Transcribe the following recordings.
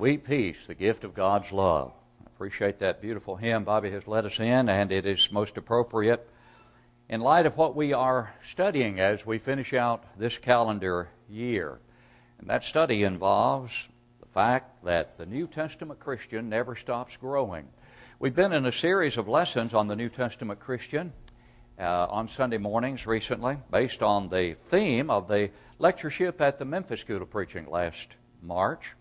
Sweet peace, the gift of God's love. I appreciate that beautiful hymn Bobby has led us in, and it is most appropriate in light of what we are studying as we finish out this calendar year. And that study involves the fact that the New Testament Christian never stops growing. We've been in a series of lessons on the New Testament Christian uh, on Sunday mornings recently, based on the theme of the lectureship at the Memphis School of Preaching last March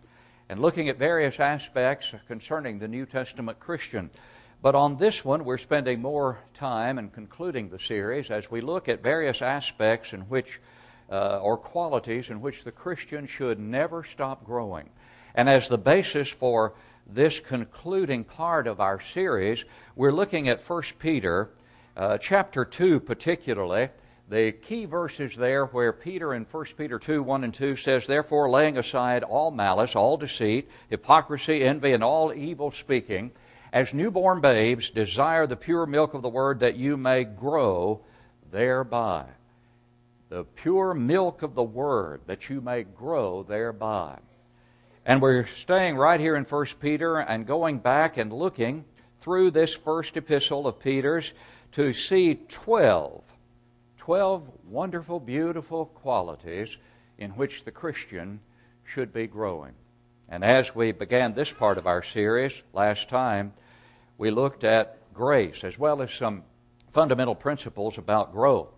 and looking at various aspects concerning the New Testament Christian. But on this one, we're spending more time and concluding the series as we look at various aspects in which, uh, or qualities in which the Christian should never stop growing. And as the basis for this concluding part of our series, we're looking at 1 Peter, uh, chapter 2 particularly, the key verses there where Peter in 1 Peter 2 1 and 2 says, Therefore, laying aside all malice, all deceit, hypocrisy, envy, and all evil speaking, as newborn babes, desire the pure milk of the word that you may grow thereby. The pure milk of the word that you may grow thereby. And we're staying right here in 1 Peter and going back and looking through this first epistle of Peter's to see 12 12 wonderful, beautiful qualities in which the Christian should be growing. And as we began this part of our series last time, we looked at grace as well as some fundamental principles about growth.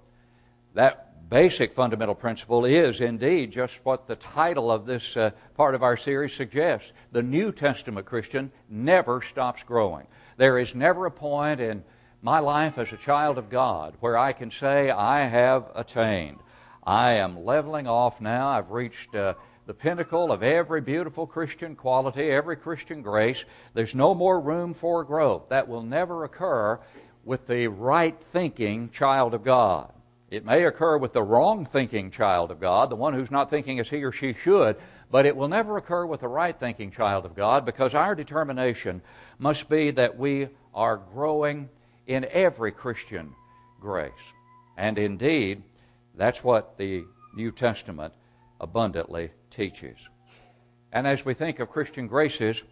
That basic fundamental principle is indeed just what the title of this uh, part of our series suggests. The New Testament Christian never stops growing. There is never a point in my life as a child of God where I can say I have attained. I am leveling off now. I've reached uh, the pinnacle of every beautiful Christian quality, every Christian grace. There's no more room for growth. That will never occur with the right thinking child of God. It may occur with the wrong thinking child of God, the one who's not thinking as he or she should, but it will never occur with the right thinking child of God because our determination must be that we are growing in every Christian grace. And indeed, that's what the New Testament abundantly teaches. And as we think of Christian graces,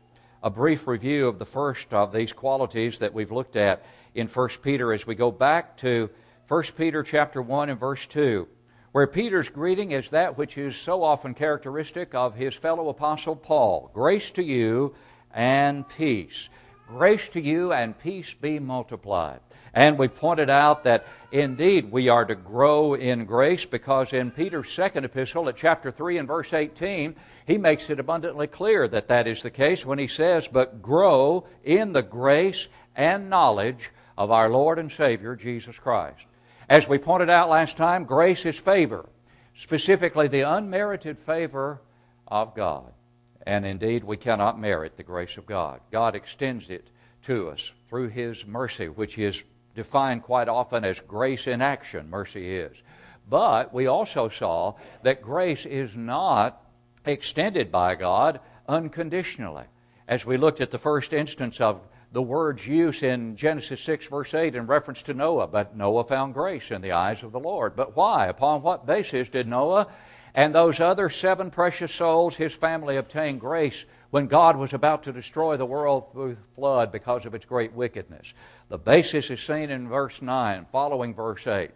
a brief review of the first of these qualities that we've looked at in 1 Peter as we go back to 1 Peter chapter 1 and verse 2, where Peter's greeting is that which is so often characteristic of his fellow apostle Paul. Grace to you and peace. Grace to you and peace be multiplied. And we pointed out that indeed we are to grow in grace because in Peter's second epistle at chapter 3 and verse 18, he makes it abundantly clear that that is the case when he says, But grow in the grace and knowledge of our Lord and Savior Jesus Christ. As we pointed out last time, grace is favor, specifically the unmerited favor of God. And indeed, we cannot merit the grace of God. God extends it to us through His mercy, which is defined quite often as grace in action, mercy is. But we also saw that grace is not extended by God unconditionally. As we looked at the first instance of the word's use in Genesis 6, verse 8, in reference to Noah. But Noah found grace in the eyes of the Lord. But why? Upon what basis did Noah and those other seven precious souls, his family obtained grace when God was about to destroy the world through flood because of its great wickedness. The basis is seen in verse 9, following verse 8.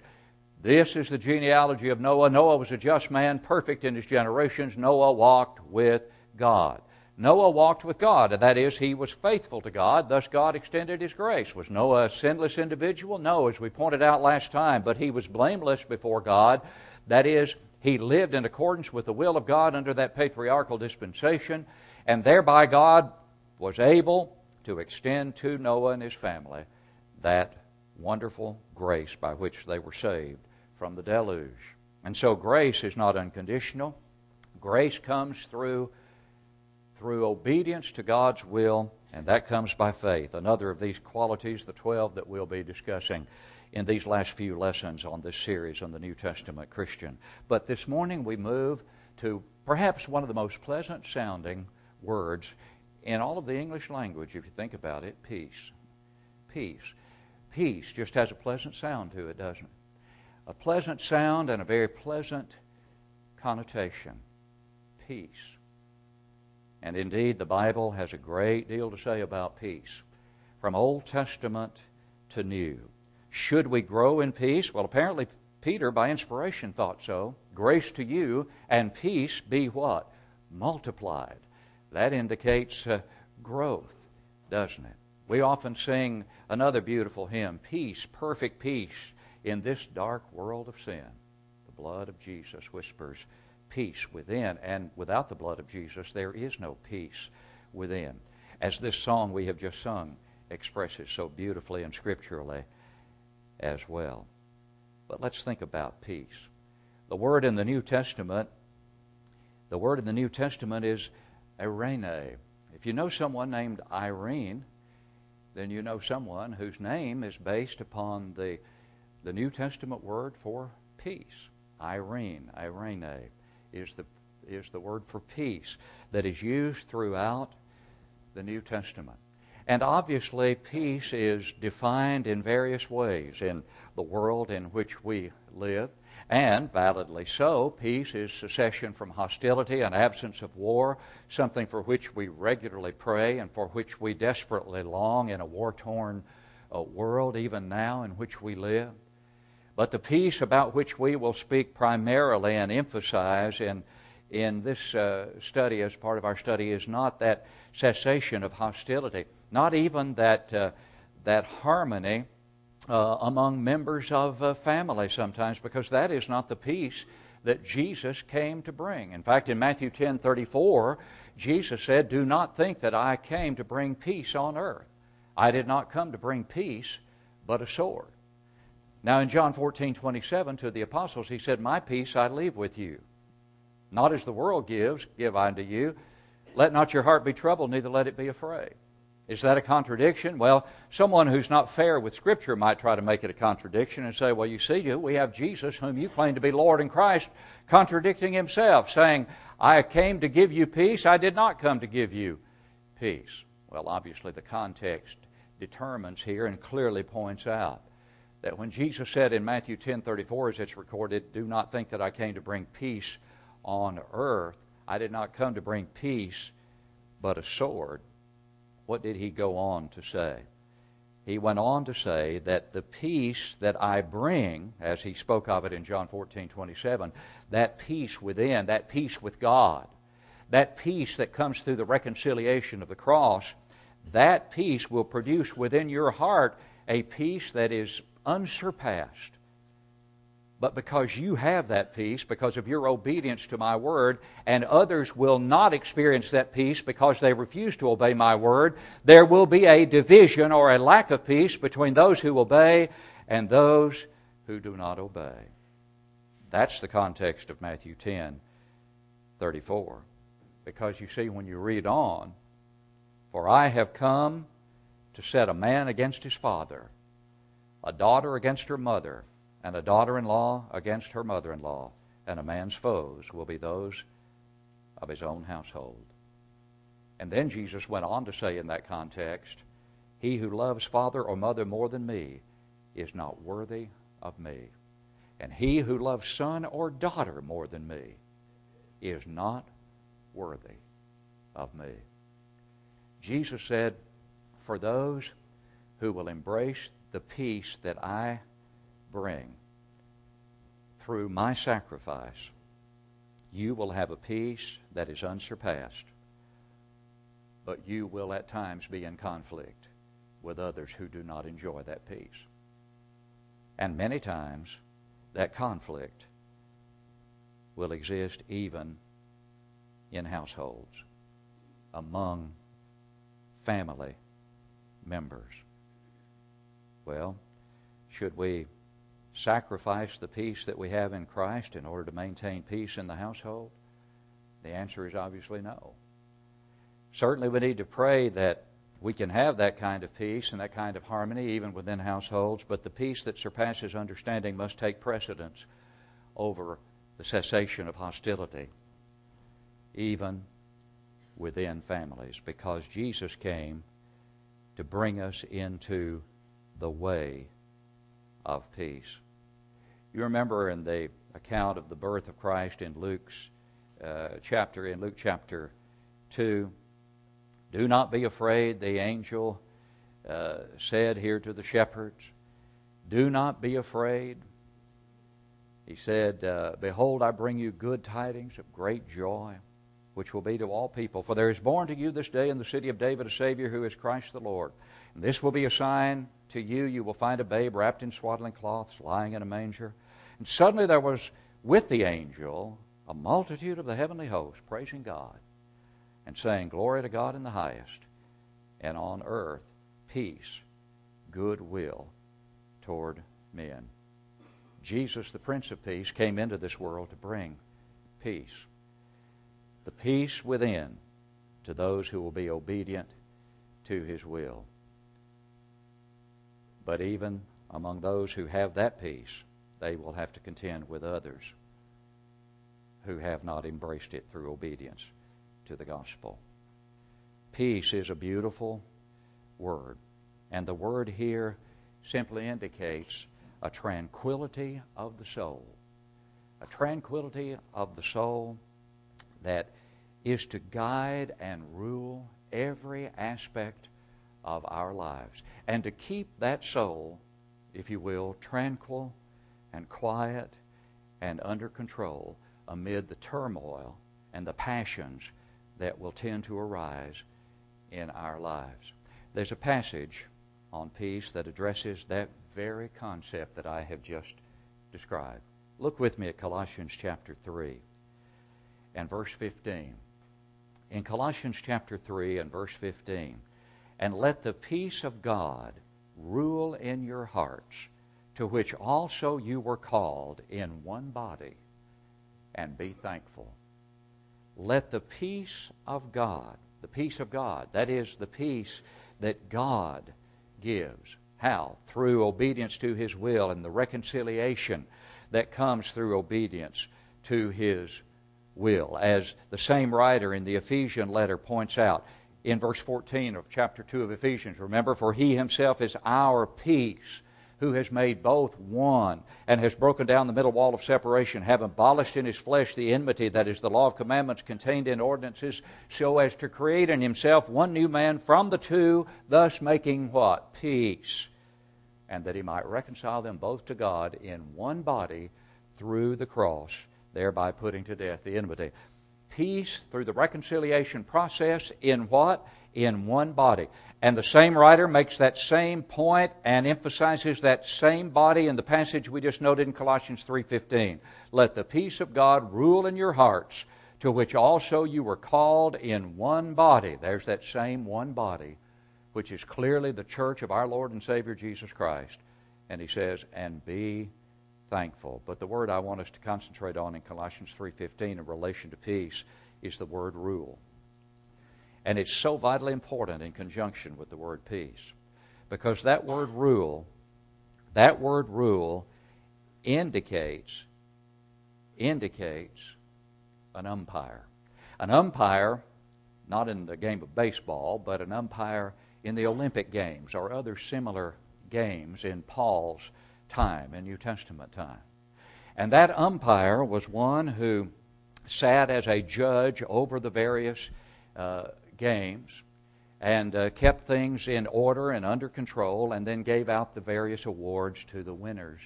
This is the genealogy of Noah. Noah was a just man, perfect in his generations. Noah walked with God. Noah walked with God, that is, he was faithful to God, thus God extended his grace. Was Noah a sinless individual? No, as we pointed out last time, but he was blameless before God. That is, he lived in accordance with the will of God under that patriarchal dispensation, and thereby God was able to extend to Noah and his family that wonderful grace by which they were saved from the deluge. And so grace is not unconditional. Grace comes through through obedience to God's will, and that comes by faith. Another of these qualities, the 12 that we'll be discussing in these last few lessons on this series on the New Testament Christian. But this morning we move to perhaps one of the most pleasant sounding words in all of the English language, if you think about it peace. Peace. Peace just has a pleasant sound to it, doesn't it? A pleasant sound and a very pleasant connotation. Peace. And indeed, the Bible has a great deal to say about peace, from Old Testament to New. Should we grow in peace? Well, apparently, Peter, by inspiration, thought so. Grace to you and peace be what? Multiplied. That indicates uh, growth, doesn't it? We often sing another beautiful hymn Peace, perfect peace in this dark world of sin. The blood of Jesus whispers peace within, and without the blood of Jesus, there is no peace within. As this song we have just sung expresses so beautifully and scripturally as well. But let's think about peace. The word in the New Testament, the word in the New Testament is Irene. If you know someone named Irene, then you know someone whose name is based upon the, the New Testament word for peace. Irene, Irene is the, is the word for peace that is used throughout the New Testament. And obviously, peace is defined in various ways in the world in which we live. And validly so, peace is cessation from hostility, an absence of war, something for which we regularly pray and for which we desperately long in a war torn uh, world, even now in which we live. But the peace about which we will speak primarily and emphasize in, in this uh, study, as part of our study, is not that cessation of hostility, not even that, uh, that harmony uh, among members of a family sometimes, because that is not the peace that Jesus came to bring. In fact, in Matthew 10 34, Jesus said, Do not think that I came to bring peace on earth. I did not come to bring peace, but a sword. Now, in John 14 27, to the apostles, he said, My peace I leave with you. Not as the world gives, give I unto you. Let not your heart be troubled, neither let it be afraid. Is that a contradiction? Well, someone who's not fair with Scripture might try to make it a contradiction and say, well, you see, we have Jesus, whom you claim to be Lord and Christ, contradicting himself, saying, I came to give you peace, I did not come to give you peace. Well, obviously, the context determines here and clearly points out that when Jesus said in Matthew 10:34 as it's recorded, "Do not think that I came to bring peace on earth. I did not come to bring peace, but a sword." What did he go on to say? He went on to say that the peace that I bring, as he spoke of it in John 14, 27, that peace within, that peace with God, that peace that comes through the reconciliation of the cross, that peace will produce within your heart a peace that is unsurpassed. But because you have that peace, because of your obedience to my word, and others will not experience that peace because they refuse to obey my word, there will be a division or a lack of peace between those who obey and those who do not obey. That's the context of Matthew 10 34. Because you see, when you read on, for I have come to set a man against his father a daughter against her mother, and a daughter in law against her mother in law, and a man's foes will be those of his own household. And then Jesus went on to say in that context, He who loves father or mother more than me is not worthy of me. And he who loves son or daughter more than me is not worthy of me. Jesus said, For those who will embrace the peace that I bring through my sacrifice, you will have a peace that is unsurpassed. But you will at times be in conflict with others who do not enjoy that peace. And many times, that conflict will exist even in households, among family members. Well, should we sacrifice the peace that we have in Christ in order to maintain peace in the household? The answer is obviously no. Certainly, we need to pray that we can have that kind of peace and that kind of harmony even within households, but the peace that surpasses understanding must take precedence over the cessation of hostility, even within families, because Jesus came to bring us into the way of peace. You remember in the account of the birth of Christ in Luke's uh, chapter, in Luke chapter 2. Do not be afraid, the angel uh, said here to the shepherds. Do not be afraid. He said, uh, Behold, I bring you good tidings of great joy, which will be to all people. For there is born to you this day in the city of David a Savior who is Christ the Lord. This will be a sign to you. You will find a babe wrapped in swaddling cloths, lying in a manger. And suddenly there was with the angel a multitude of the heavenly host praising God and saying, Glory to God in the highest, and on earth peace, goodwill toward men. Jesus, the Prince of Peace, came into this world to bring peace. The peace within to those who will be obedient to his will. But even among those who have that peace, they will have to contend with others who have not embraced it through obedience to the gospel. Peace is a beautiful word, and the word here simply indicates a tranquility of the soul. A tranquility of the soul that is to guide and rule every aspect of our lives. And to keep that soul, if you will, tranquil and quiet and under control amid the turmoil and the passions that will tend to arise in our lives. There's a passage on peace that addresses that very concept that I have just described. Look with me at Colossians chapter 3 and verse 15. In Colossians chapter 3 and verse 15, and let the peace of God rule in your hearts, to which also you were called in one body, and be thankful. Let the peace of God, the peace of God, that is the peace that God gives. How? Through obedience to His will and the reconciliation that comes through obedience to His will. As the same writer in the Ephesian letter points out in verse 14 of chapter 2 of Ephesians. Remember, for He Himself is our peace who has made both one and has broken down the middle wall of separation, have abolished in his flesh the enmity that is the law of commandments contained in ordinances, so as to create in himself one new man from the two, thus making what? Peace. And that he might reconcile them both to God in one body through the cross, thereby putting to death the enmity. Peace through the reconciliation process in what? In one body. And the same writer makes that same point and emphasizes that same body in the passage we just noted in Colossians 3:15. Let the peace of God rule in your hearts, to which also you were called in one body. There's that same one body, which is clearly the church of our Lord and Savior Jesus Christ. And he says, "And be thankful." But the word I want us to concentrate on in Colossians 3:15 in relation to peace is the word rule. And it's so vitally important in conjunction with the word peace. Because that word rule, that word rule indicates indicates an umpire. An umpire, not in the game of baseball, but an umpire in the Olympic Games or other similar games in Paul's time, in New Testament time. And that umpire was one who sat as a judge over the various uh, games and uh, kept things in order and under control, and then gave out the various awards to the winners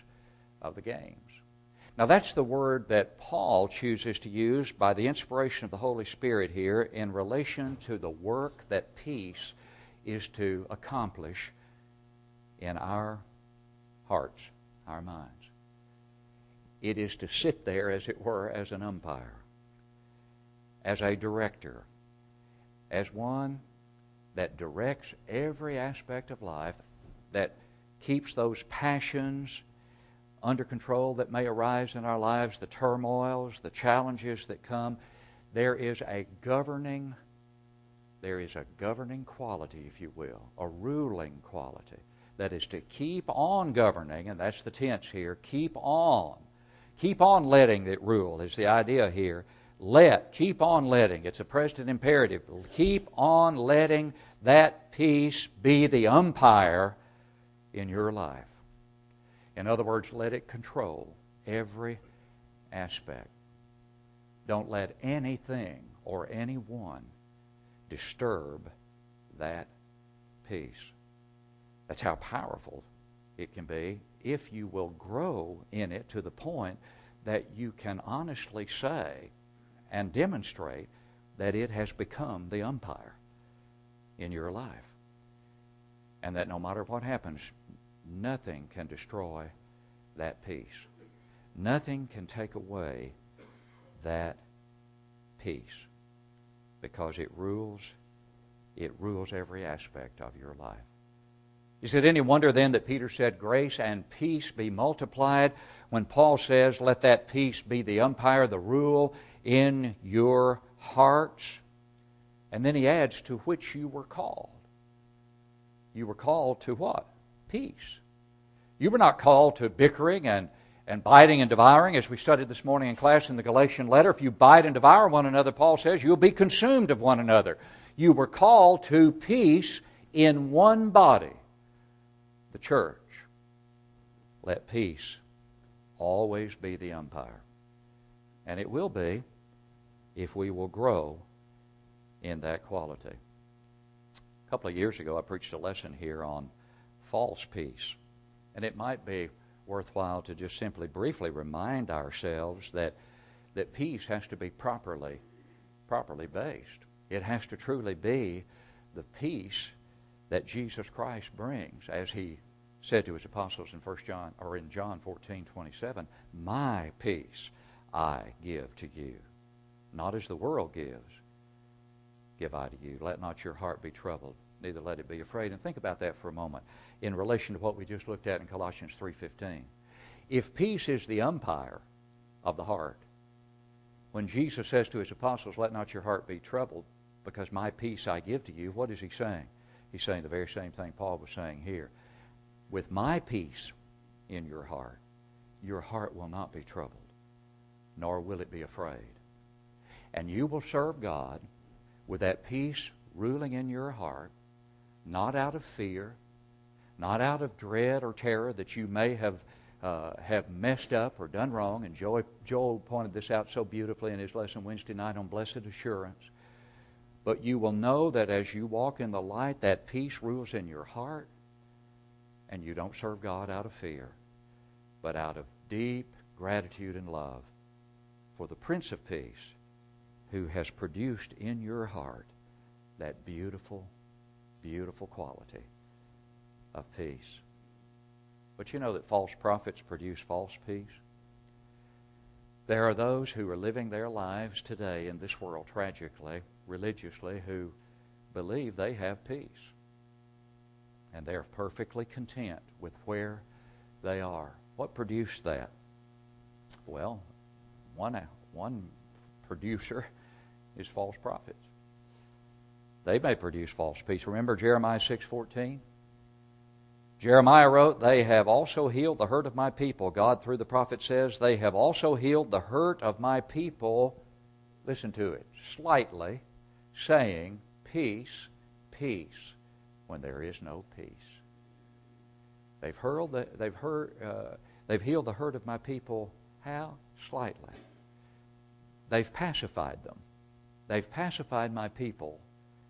of the games. Now, that's the word that Paul chooses to use by the inspiration of the Holy Spirit here in relation to the work that peace is to accomplish in our hearts, our minds. It is to sit there, as it were, as an umpire, as a director, as one that directs every aspect of life, that keeps those passions under control that may arise in our lives, the turmoils, the challenges that come. There is a governing there is a governing quality, if you will, a ruling quality that is to keep on governing, and that's the tense here, keep on. Keep on letting it rule is the idea here let, keep on letting. It's a present imperative. Keep on letting that peace be the umpire in your life. In other words, let it control every aspect. Don't let anything or anyone disturb that peace. That's how powerful it can be if you will grow in it to the point that you can honestly say and demonstrate that it has become the umpire in your life. And that no matter what happens, nothing can destroy that peace. Nothing can take away that peace because it rules it rules every aspect of your life. Is it any wonder then that Peter said, Grace and peace be multiplied, when Paul says, Let that peace be the umpire, the rule in your hearts? And then he adds, To which you were called. You were called to what? Peace. You were not called to bickering and, and biting and devouring, as we studied this morning in class in the Galatian letter. If you bite and devour one another, Paul says, you'll be consumed of one another. You were called to peace in one body, the church. Let peace always be the umpire. And it will be if we will grow in that quality. A couple of years ago, I preached a lesson here on false peace. And it might be worthwhile to just simply briefly remind ourselves that, that peace has to be properly, properly based. It has to truly be the peace that Jesus Christ brings, as he said to his apostles in 1 John or in John 14, 27, My peace I give to you, not as the world gives, give I to you. Let not your heart be troubled, neither let it be afraid. And think about that for a moment in relation to what we just looked at in Colossians 3:15. If peace is the umpire of the heart, when Jesus says to his apostles, "Let not your heart be troubled, because my peace I give to you," what is he saying? He's saying the very same thing Paul was saying here. With my peace in your heart, your heart will not be troubled, nor will it be afraid. And you will serve God with that peace ruling in your heart, not out of fear, not out of dread or terror that you may have, uh, have messed up or done wrong. And Joel, Joel pointed this out so beautifully in his lesson Wednesday night on blessed assurance. But you will know that as you walk in the light, that peace rules in your heart, and you don't serve God out of fear, but out of deep gratitude and love for the Prince of Peace who has produced in your heart that beautiful, beautiful quality of peace. But you know that false prophets produce false peace? There are those who are living their lives today in this world, tragically, religiously, who believe they have peace. And they're perfectly content with where they are. What produced that? Well, one, one producer is false prophets. They may produce false peace. Remember Jeremiah 6:14? Jeremiah wrote, They have also healed the hurt of my people. God, through the prophet, says, They have also healed the hurt of my people. Listen to it slightly, saying, Peace, peace, when there is no peace. They've, hurled the, they've, hurt, uh, they've healed the hurt of my people. How? Slightly. They've pacified them. They've pacified my people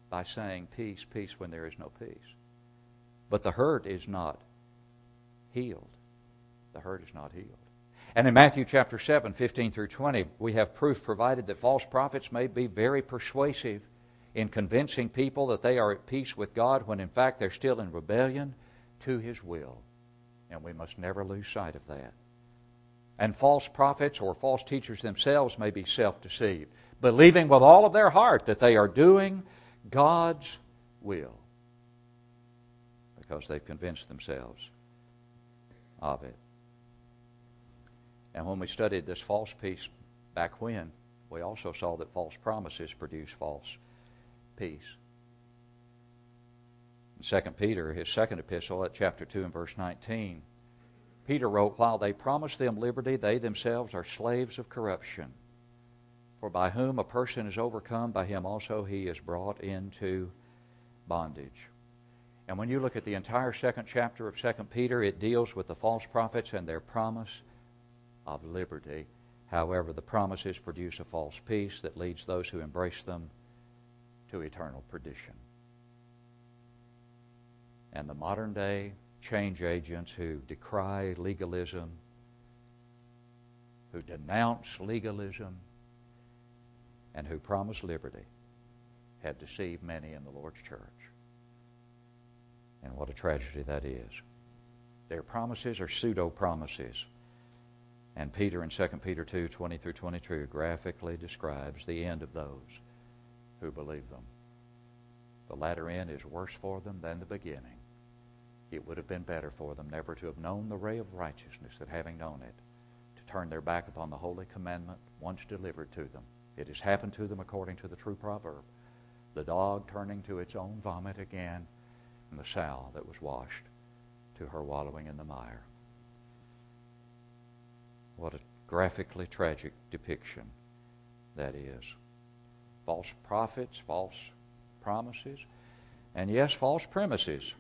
by saying, Peace, peace, when there is no peace. But the hurt is not healed. The hurt is not healed. And in Matthew chapter 7, 15 through 20, we have proof provided that false prophets may be very persuasive in convincing people that they are at peace with God when in fact they're still in rebellion to His will. And we must never lose sight of that. And false prophets or false teachers themselves may be self deceived, believing with all of their heart that they are doing God's will because they've convinced themselves of it. And when we studied this false peace back when, we also saw that false promises produce false peace. In 2 Peter, his second epistle, at chapter 2 and verse 19, Peter wrote, While they promise them liberty, they themselves are slaves of corruption. For by whom a person is overcome, by him also he is brought into bondage. And when you look at the entire second chapter of 2 Peter, it deals with the false prophets and their promise of liberty. However, the promises produce a false peace that leads those who embrace them to eternal perdition. And the modern day change agents who decry legalism, who denounce legalism, and who promise liberty have deceived many in the Lord's church. And what a tragedy that is. Their promises are pseudo promises. And Peter in 2 Peter 2 20 through 22 graphically describes the end of those who believe them. The latter end is worse for them than the beginning. It would have been better for them never to have known the ray of righteousness that having known it, to turn their back upon the holy commandment once delivered to them. It has happened to them according to the true proverb the dog turning to its own vomit again, and the sow that was washed to her wallowing in the mire. What a graphically tragic depiction that is. False prophets, false promises, and yes, false premises.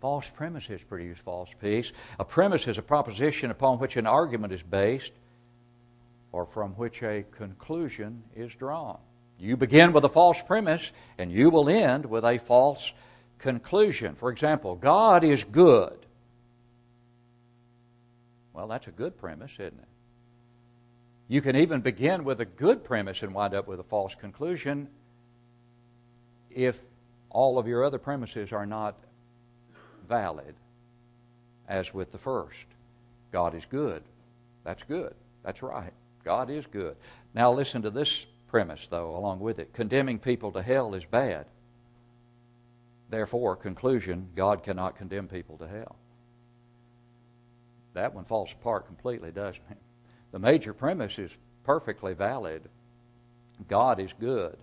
False premises produce false peace. A premise is a proposition upon which an argument is based or from which a conclusion is drawn. You begin with a false premise and you will end with a false conclusion. For example, God is good. Well, that's a good premise, isn't it? You can even begin with a good premise and wind up with a false conclusion if all of your other premises are not valid, as with the first. God is good. That's good. That's right. God is good. Now, listen to this premise, though, along with it. Condemning people to hell is bad. Therefore, conclusion God cannot condemn people to hell. That one falls apart completely, doesn't it? The major premise is perfectly valid. God is good.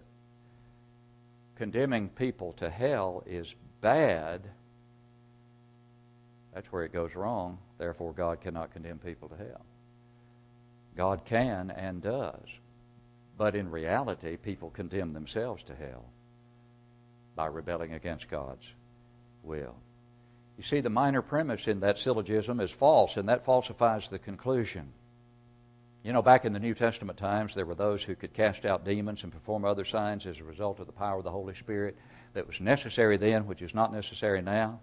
Condemning people to hell is bad. That's where it goes wrong. Therefore, God cannot condemn people to hell. God can and does. But in reality, people condemn themselves to hell by rebelling against God's will. You see, the minor premise in that syllogism is false, and that falsifies the conclusion. You know, back in the New Testament times, there were those who could cast out demons and perform other signs as a result of the power of the Holy Spirit that was necessary then, which is not necessary now.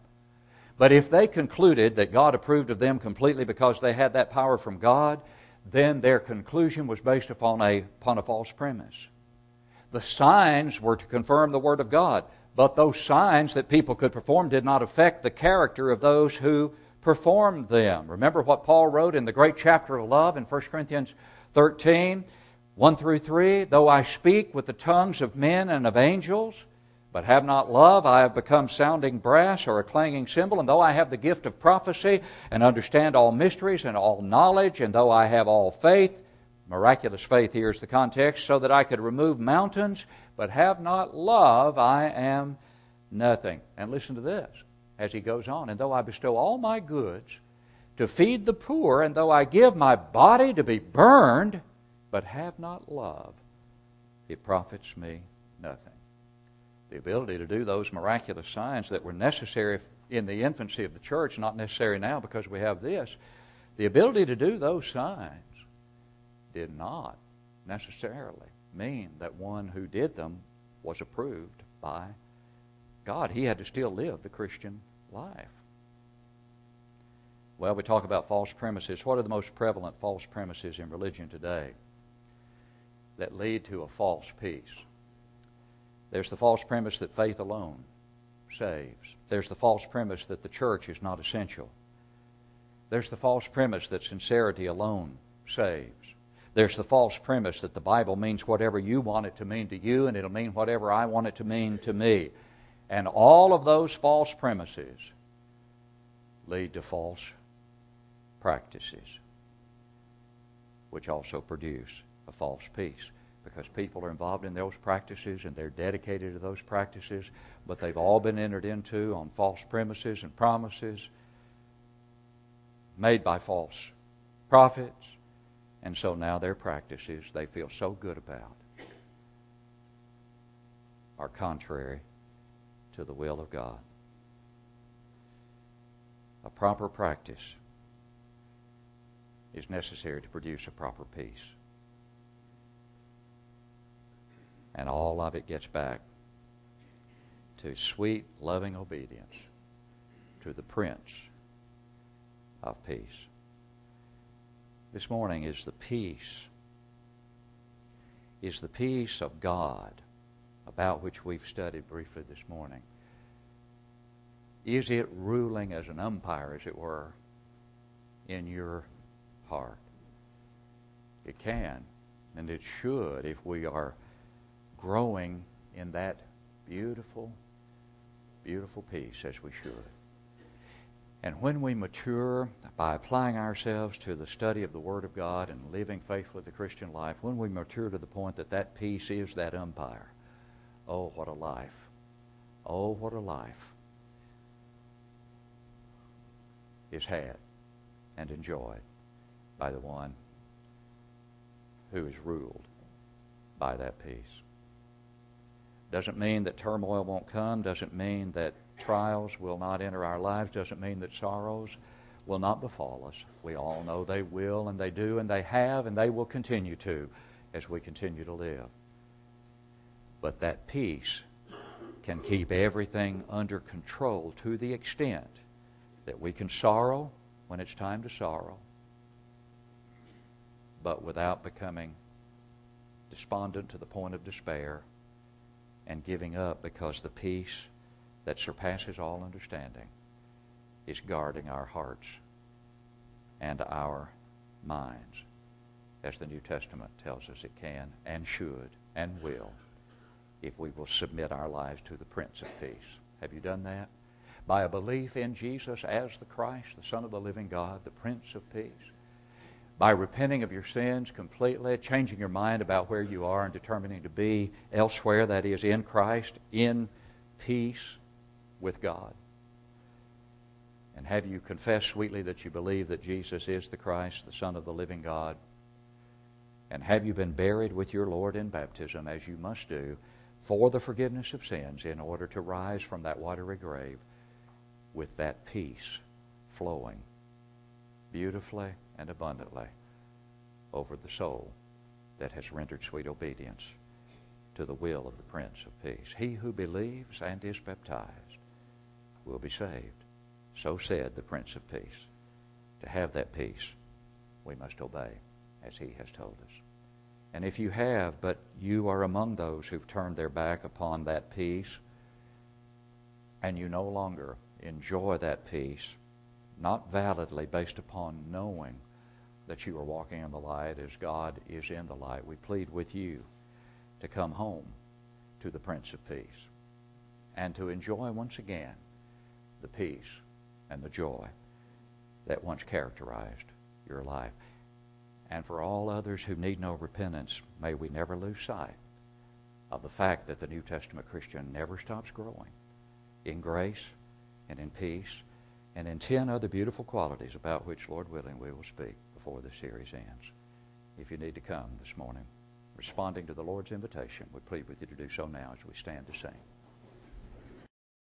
But if they concluded that God approved of them completely because they had that power from God, then their conclusion was based upon a, upon a false premise. The signs were to confirm the Word of God, but those signs that people could perform did not affect the character of those who performed them. Remember what Paul wrote in the great chapter of love in 1 Corinthians 13, 1 through 3? Though I speak with the tongues of men and of angels, but have not love, I have become sounding brass or a clanging cymbal. And though I have the gift of prophecy and understand all mysteries and all knowledge, and though I have all faith, miraculous faith here is the context, so that I could remove mountains, but have not love, I am nothing. And listen to this as he goes on. And though I bestow all my goods to feed the poor, and though I give my body to be burned, but have not love, it profits me nothing the ability to do those miraculous signs that were necessary in the infancy of the church, not necessary now because we have this, the ability to do those signs did not necessarily mean that one who did them was approved by God. He had to still live the Christian life. Well, we talk about false premises. What are the most prevalent false premises in religion today that lead to a false peace? There's the false premise that faith alone saves. There's the false premise that the church is not essential. There's the false premise that sincerity alone saves. There's the false premise that the Bible means whatever you want it to mean to you, and it'll mean whatever I want it to mean to me. And all of those false premises lead to false practices, which also produce a false peace because people are involved in those practices and they're dedicated to those practices, but they've all been entered into on false premises and promises made by false prophets. And so now their practices they feel so good about are contrary to the will of God. A proper practice is necessary to produce a proper peace. And all of it gets back to sweet, loving obedience to the Prince of Peace. This morning is the peace, is the peace of God about which we've studied briefly this morning. Is it ruling as an umpire, as it were, in your heart? It can, and it should if we are growing in that beautiful, beautiful peace as we should. And when we mature by applying ourselves to the study of the Word of God and living faithfully the Christian life, when we mature to the point that that peace is that umpire, oh, what a life. Oh, what a life is had and enjoyed by the one who is ruled by that peace. Doesn't mean that turmoil won't come, doesn't mean that trials will not enter our lives, doesn't mean that sorrows will not befall us. We all know they will, and they do, and they have, and they will continue to as we continue to live. But that peace can keep everything under control to the extent that we can sorrow when it's time to sorrow, but without becoming despondent to the point of despair and giving up because the peace that surpasses all understanding is guarding our hearts and our minds, as the New Testament tells us it can and should and will if we will submit our lives to the Prince of Peace. Have you done that? By a belief in Jesus as the Christ, the Son of the living God, the Prince of Peace by repenting of your sins completely, changing your mind about where you are, and determining to be elsewhere, that is, in Christ, in peace with God? And have you confessed sweetly that you believe that Jesus is the Christ, the Son of the living God? And have you been buried with your Lord in baptism, as you must do, for the forgiveness of sins, in order to rise from that watery grave with that peace flowing beautifully and abundantly over the soul that has rendered sweet obedience to the will of the Prince of Peace. He who believes and is baptized will be saved. So said the Prince of Peace. To have that peace, we must obey as he has told us. And if you have, but you are among those who've turned their back upon that peace, and you no longer enjoy that peace, not validly based upon knowing that you are walking in the light as God is in the light. We plead with you to come home to the Prince of Peace and to enjoy once again the peace and the joy that once characterized your life. And for all others who need no repentance, may we never lose sight of the fact that the New Testament Christian never stops growing in grace and in peace and in 10 other beautiful qualities about which, Lord willing, we will speak before the series ends. If you need to come this morning, responding to the Lord's invitation, we plead with you to do so now as we stand to sing.